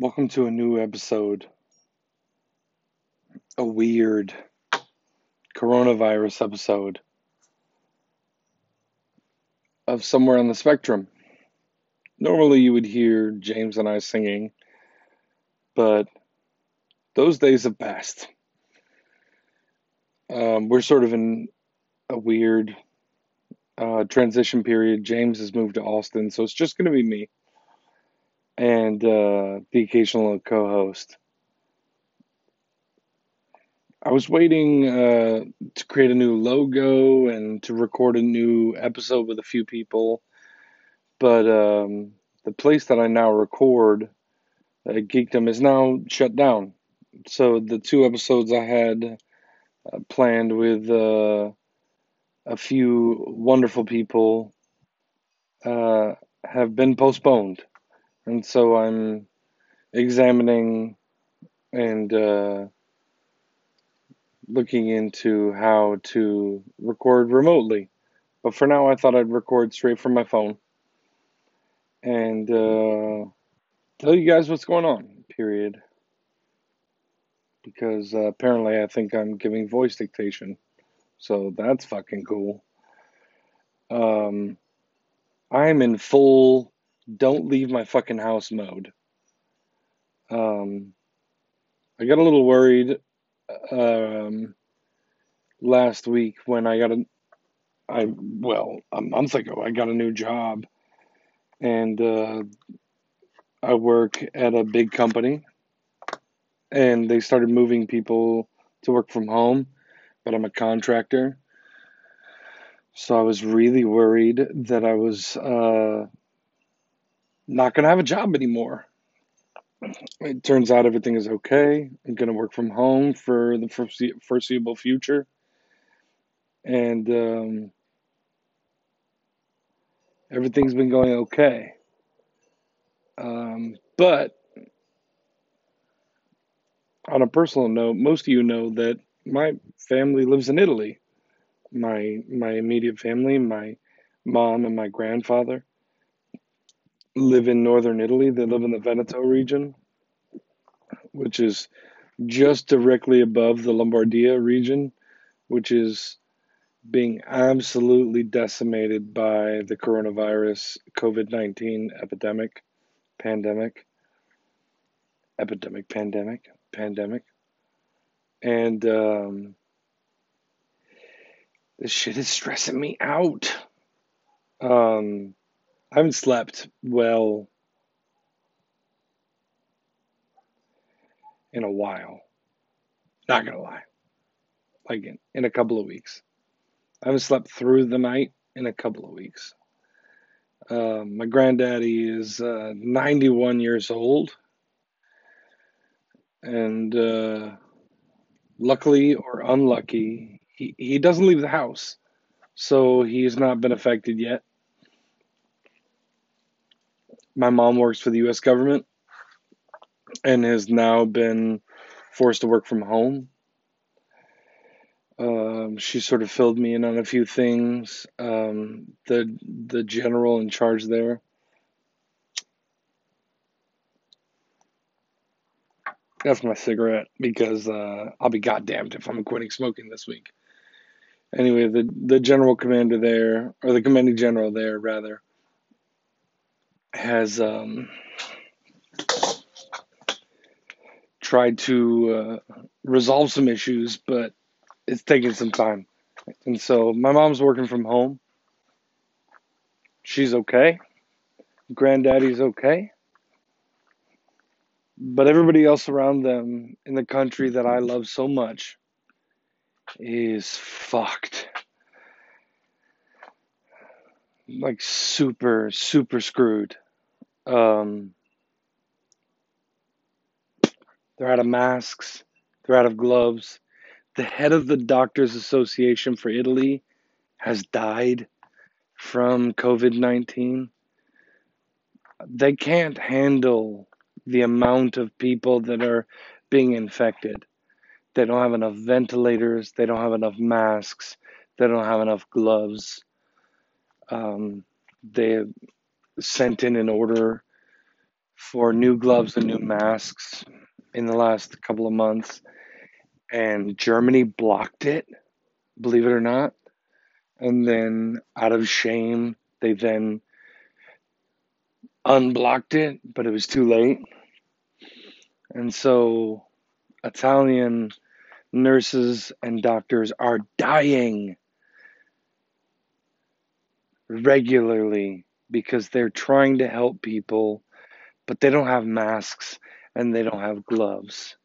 Welcome to a new episode, a weird coronavirus episode of Somewhere on the Spectrum. Normally, you would hear James and I singing, but those days have passed. Um, we're sort of in a weird uh, transition period. James has moved to Austin, so it's just going to be me and uh, the occasional co-host. I was waiting uh, to create a new logo and to record a new episode with a few people, but um, the place that I now record, uh, Geekdom, is now shut down. So the two episodes I had uh, planned with uh, a few wonderful people uh, have been postponed. And so I'm examining and uh, looking into how to record remotely. But for now, I thought I'd record straight from my phone and uh, tell you guys what's going on, period. Because uh, apparently, I think I'm giving voice dictation. So that's fucking cool. Um, I'm in full don't leave my fucking house mode. Um, I got a little worried um, last week when I got a, I well a month ago I got a new job, and uh, I work at a big company, and they started moving people to work from home, but I'm a contractor. So I was really worried that I was uh, not going to have a job anymore. It turns out everything is okay. I'm going to work from home for the foreseeable future. And um, everything's been going okay. Um, but on a personal note, most of you know that my family lives in Italy. My my immediate family, my mom and my grandfather live in northern Italy. They live in the Veneto region, which is just directly above the Lombardia region, which is being absolutely decimated by the coronavirus COVID 19 epidemic, pandemic, epidemic, pandemic, pandemic. And um, this shit is stressing me out. Um, I haven't slept well in a while. Not gonna lie. Like in, in a couple of weeks. I haven't slept through the night in a couple of weeks. Uh, my granddaddy is uh, 91 years old. And uh, luckily or unlucky, he, he doesn't leave the house. So he's not been affected yet my mom works for the U.S. government and has now been forced to work from home. Um, she sort of filled me in on a few things. Um, the the general in charge there. That's my cigarette because uh, I'll be goddamned if I'm quitting smoking this week. Anyway, the the general commander there, or the commanding general there, rather, has um, tried to uh, resolve some issues, but it's taking some time. And so my mom's working from home. She's okay. Granddaddy's okay. But everybody else around them in the country that I love so much is fucked. Like super, super screwed. Um, they're out of masks, they're out of gloves. The head of the Doctors Association for Italy has died from COVID 19. They can't handle the amount of people that are being infected. They don't have enough ventilators, they don't have enough masks, they don't have enough gloves. Um, they sent in an order for new gloves and new masks in the last couple of months, and Germany blocked it, believe it or not. And then, out of shame, they then unblocked it, but it was too late. And so, Italian nurses and doctors are dying regularly because they're trying to help people, but they don't have masks and they don't have gloves.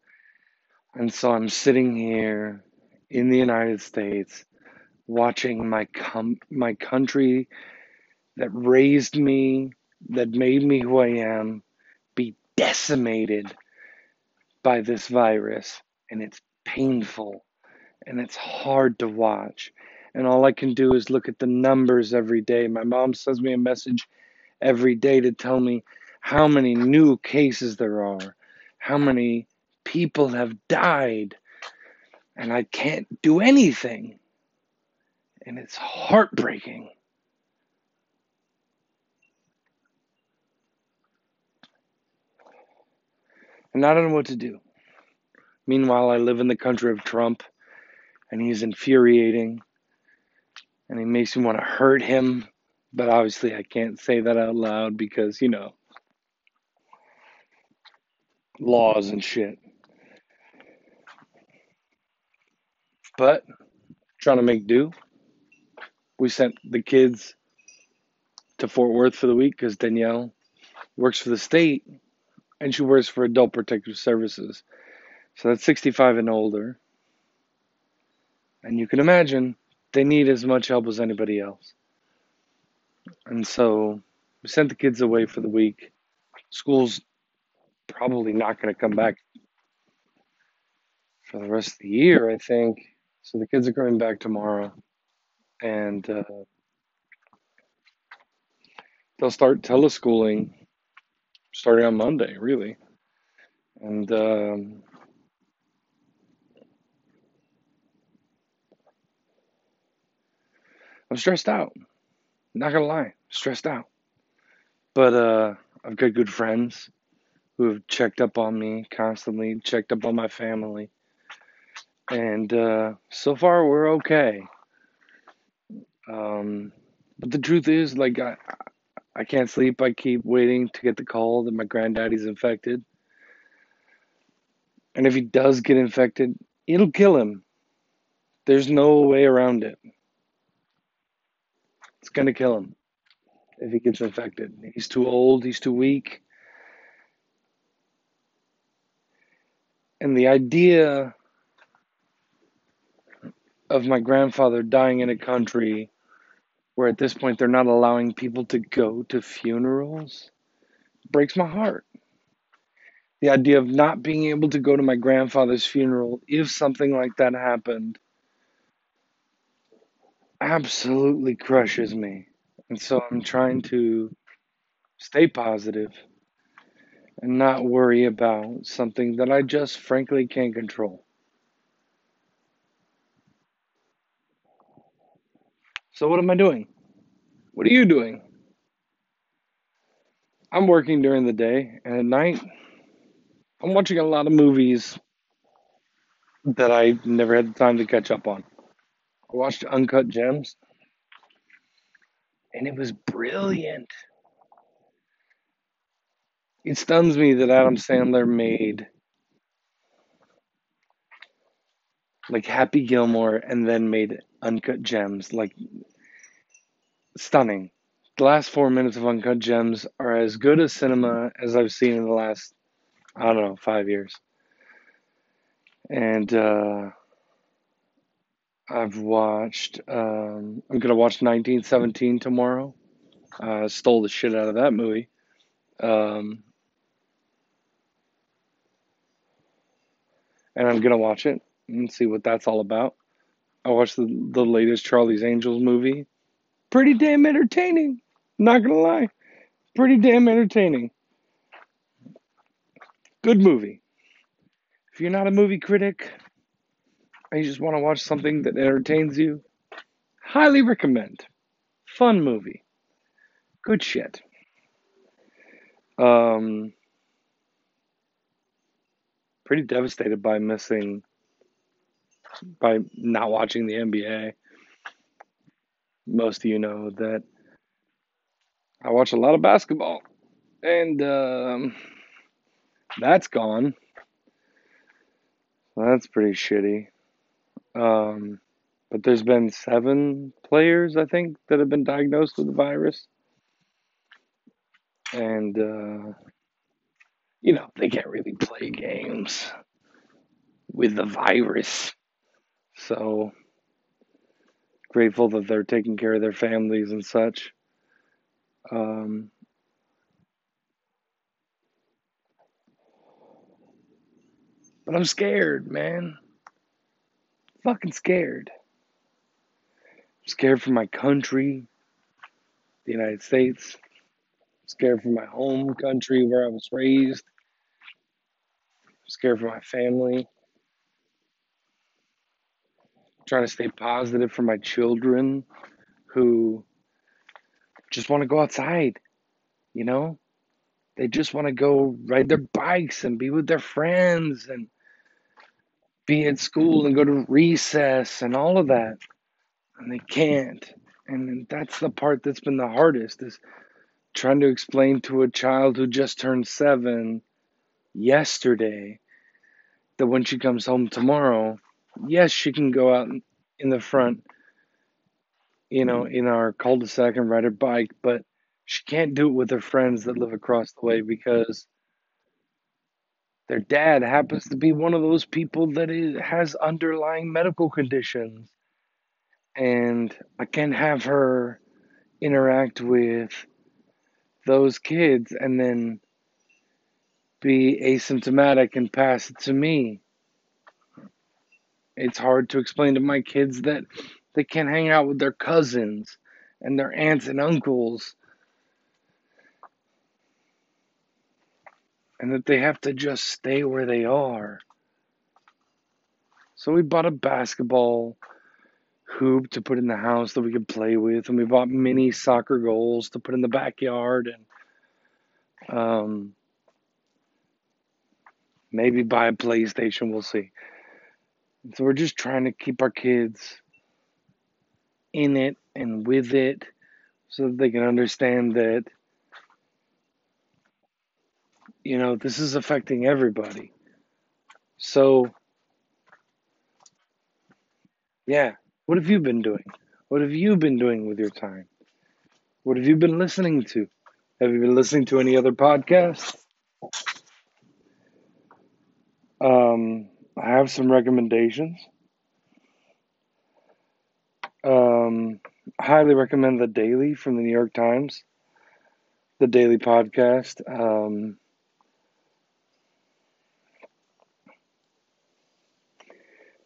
And so I'm sitting here in the United States watching my com- my country that raised me, that made me who I am, be decimated by this virus and it's painful and it's hard to watch and all I can do is look at the numbers every day. My mom sends me a message every day to tell me how many new cases there are, how many people have died, and I can't do anything. And it's heartbreaking. And I don't know what to do. Meanwhile, I live in the country of Trump, and he's infuriating and it makes me want to hurt him. But obviously, I can't say that out loud because, you know, laws and shit. But trying to make do. We sent the kids to Fort Worth for the week because Danielle works for the state and she works for Adult Protective Services. So that's 65 and older. And you can imagine they need as much help as anybody else. And so we sent the kids away for the week. School's probably not going to come back for the rest of the year, I think. So the kids are coming back tomorrow. And uh, they'll start teleschooling starting on Monday, really. And um, I'm stressed out. Not gonna lie, stressed out. But uh, I've got good friends who have checked up on me constantly, checked up on my family, and uh, so far we're okay. Um, but the truth is, like, I, I can't sleep. I keep waiting to get the call that my granddaddy's infected. And if he does get infected, it'll kill him. There's no way around it. Going to kill him if he gets infected. He's too old, he's too weak. And the idea of my grandfather dying in a country where at this point they're not allowing people to go to funerals breaks my heart. The idea of not being able to go to my grandfather's funeral if something like that happened absolutely crushes me. And so I'm trying to stay positive and not worry about something that I just frankly can't control. So, what am I doing? What are you doing? I'm working during the day, and at night, I'm watching a lot of movies that I never had the time to catch up on. I watched Uncut Gems, and it was brilliant. It stuns me that Adam Sandler made like Happy Gilmore and then made Uncut Gems. Like, stunning. The last four minutes of Uncut Gems are as good a cinema as I've seen in the last, I don't know, five years. And, uh, I've watched. Um, I'm gonna watch 1917 tomorrow. Uh, stole the shit out of that movie. Um, and I'm gonna watch it and see what that's all about. I watched the the latest Charlie's Angels movie. Pretty damn entertaining. Not gonna lie, pretty damn entertaining. Good movie. If you're not a movie critic, and you just want to watch something that entertains you, highly recommend. Fun movie. Good shit. Um, pretty devastated by missing, by not watching the NBA. Most of you know that I watch a lot of basketball, and um, that's gone. That's pretty shitty. Um, but there's been seven players, I think, that have been diagnosed with the virus. And, uh, you know, they can't really play games with the virus. So, grateful that they're taking care of their families and such. Um, but I'm scared, man. Fucking scared. I'm scared for my country, the United States. I'm scared for my home country where I was raised. I'm scared for my family. I'm trying to stay positive for my children who just want to go outside, you know? They just want to go ride their bikes and be with their friends and be at school and go to recess and all of that. And they can't. And that's the part that's been the hardest is trying to explain to a child who just turned seven yesterday that when she comes home tomorrow, yes, she can go out in the front, you know, in our cul de sac and ride her bike, but she can't do it with her friends that live across the way because their dad happens to be one of those people that is, has underlying medical conditions. And I can't have her interact with those kids and then be asymptomatic and pass it to me. It's hard to explain to my kids that they can't hang out with their cousins and their aunts and uncles and that they have to just stay where they are. So we bought a basketball hoop to put in the house that we could play with, and we bought mini soccer goals to put in the backyard, and um, maybe buy a PlayStation. We'll see. So we're just trying to keep our kids in it and with it, so that they can understand that you know, this is affecting everybody. So, yeah, what have you been doing? What have you been doing with your time? What have you been listening to? Have you been listening to any other podcasts? Um, I have some recommendations. Um, highly recommend The Daily from the New York Times, the Daily Podcast. Um,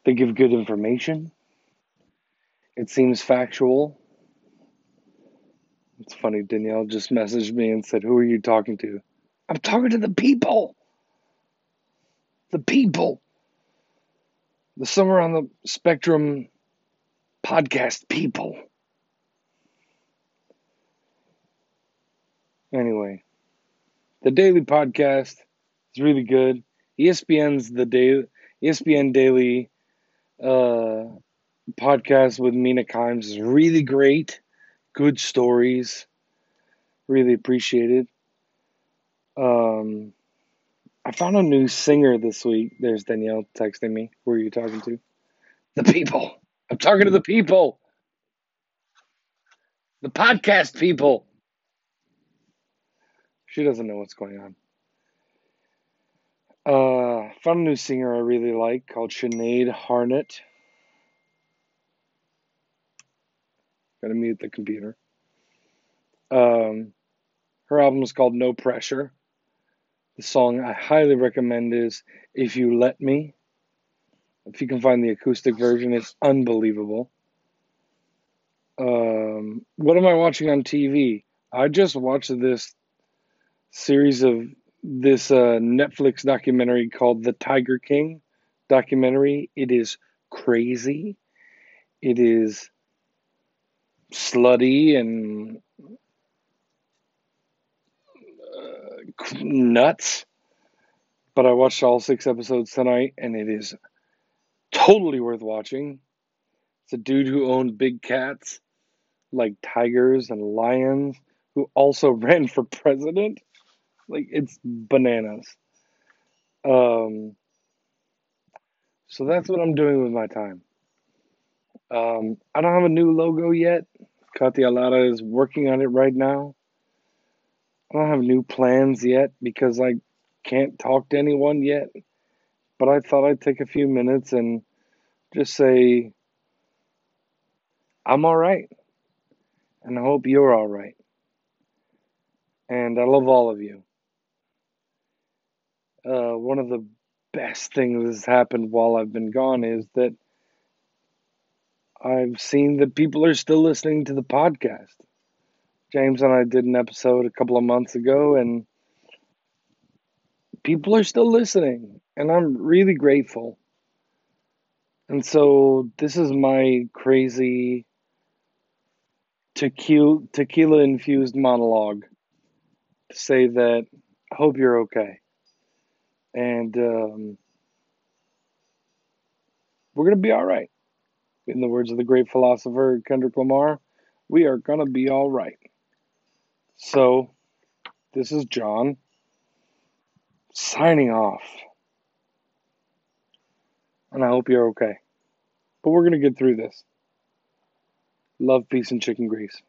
They give good information. It seems factual. It's funny, Danielle just messaged me and said, Who are you talking to? I'm talking to the people. The people. The Somewhere on the Spectrum podcast people. Anyway, the daily podcast is really good. ESPN's the day ESPN Daily uh, podcast with Mina Kimes is really great. Good stories. Really appreciated. Um, I found a new singer this week. There's Danielle texting me. Who are you talking to? The people. I'm talking to the people. The podcast people. She doesn't know what's going on. Uh, found a new singer I really like called Sinead Harnett. Gotta mute the computer. Um, her album is called No Pressure. The song I highly recommend is If You Let Me. If you can find the acoustic version, it's unbelievable. Um, what am I watching on TV? I just watched this series of this uh, Netflix documentary called The Tiger King documentary. It is crazy. It is slutty and uh, nuts, But I watched all six episodes tonight, and it is totally worth watching. It's a dude who owned big cats, like tigers and lions, who also ran for president. Like it's bananas. Um, so that's what I'm doing with my time. Um, I don't have a new logo yet. Katya Alada is working on it right now. I don't have new plans yet because I can't talk to anyone yet. But I thought I'd take a few minutes and just say, I'm all right. And I hope you're all right. And I love all of you. Uh, one of the best things that's happened while I've been gone is that I've seen that people are still listening to the podcast. James and I did an episode a couple of months ago, and people are still listening, and I'm really grateful. And so, this is my crazy tequila, infused monologue to say that I hope you're okay. And um, we're going to be all right. In the words of the great philosopher Kendrick Lamar, we are going to be all right. So, this is John signing off. And I hope you're okay. But we're going to get through this. Love, peace, and chicken grease.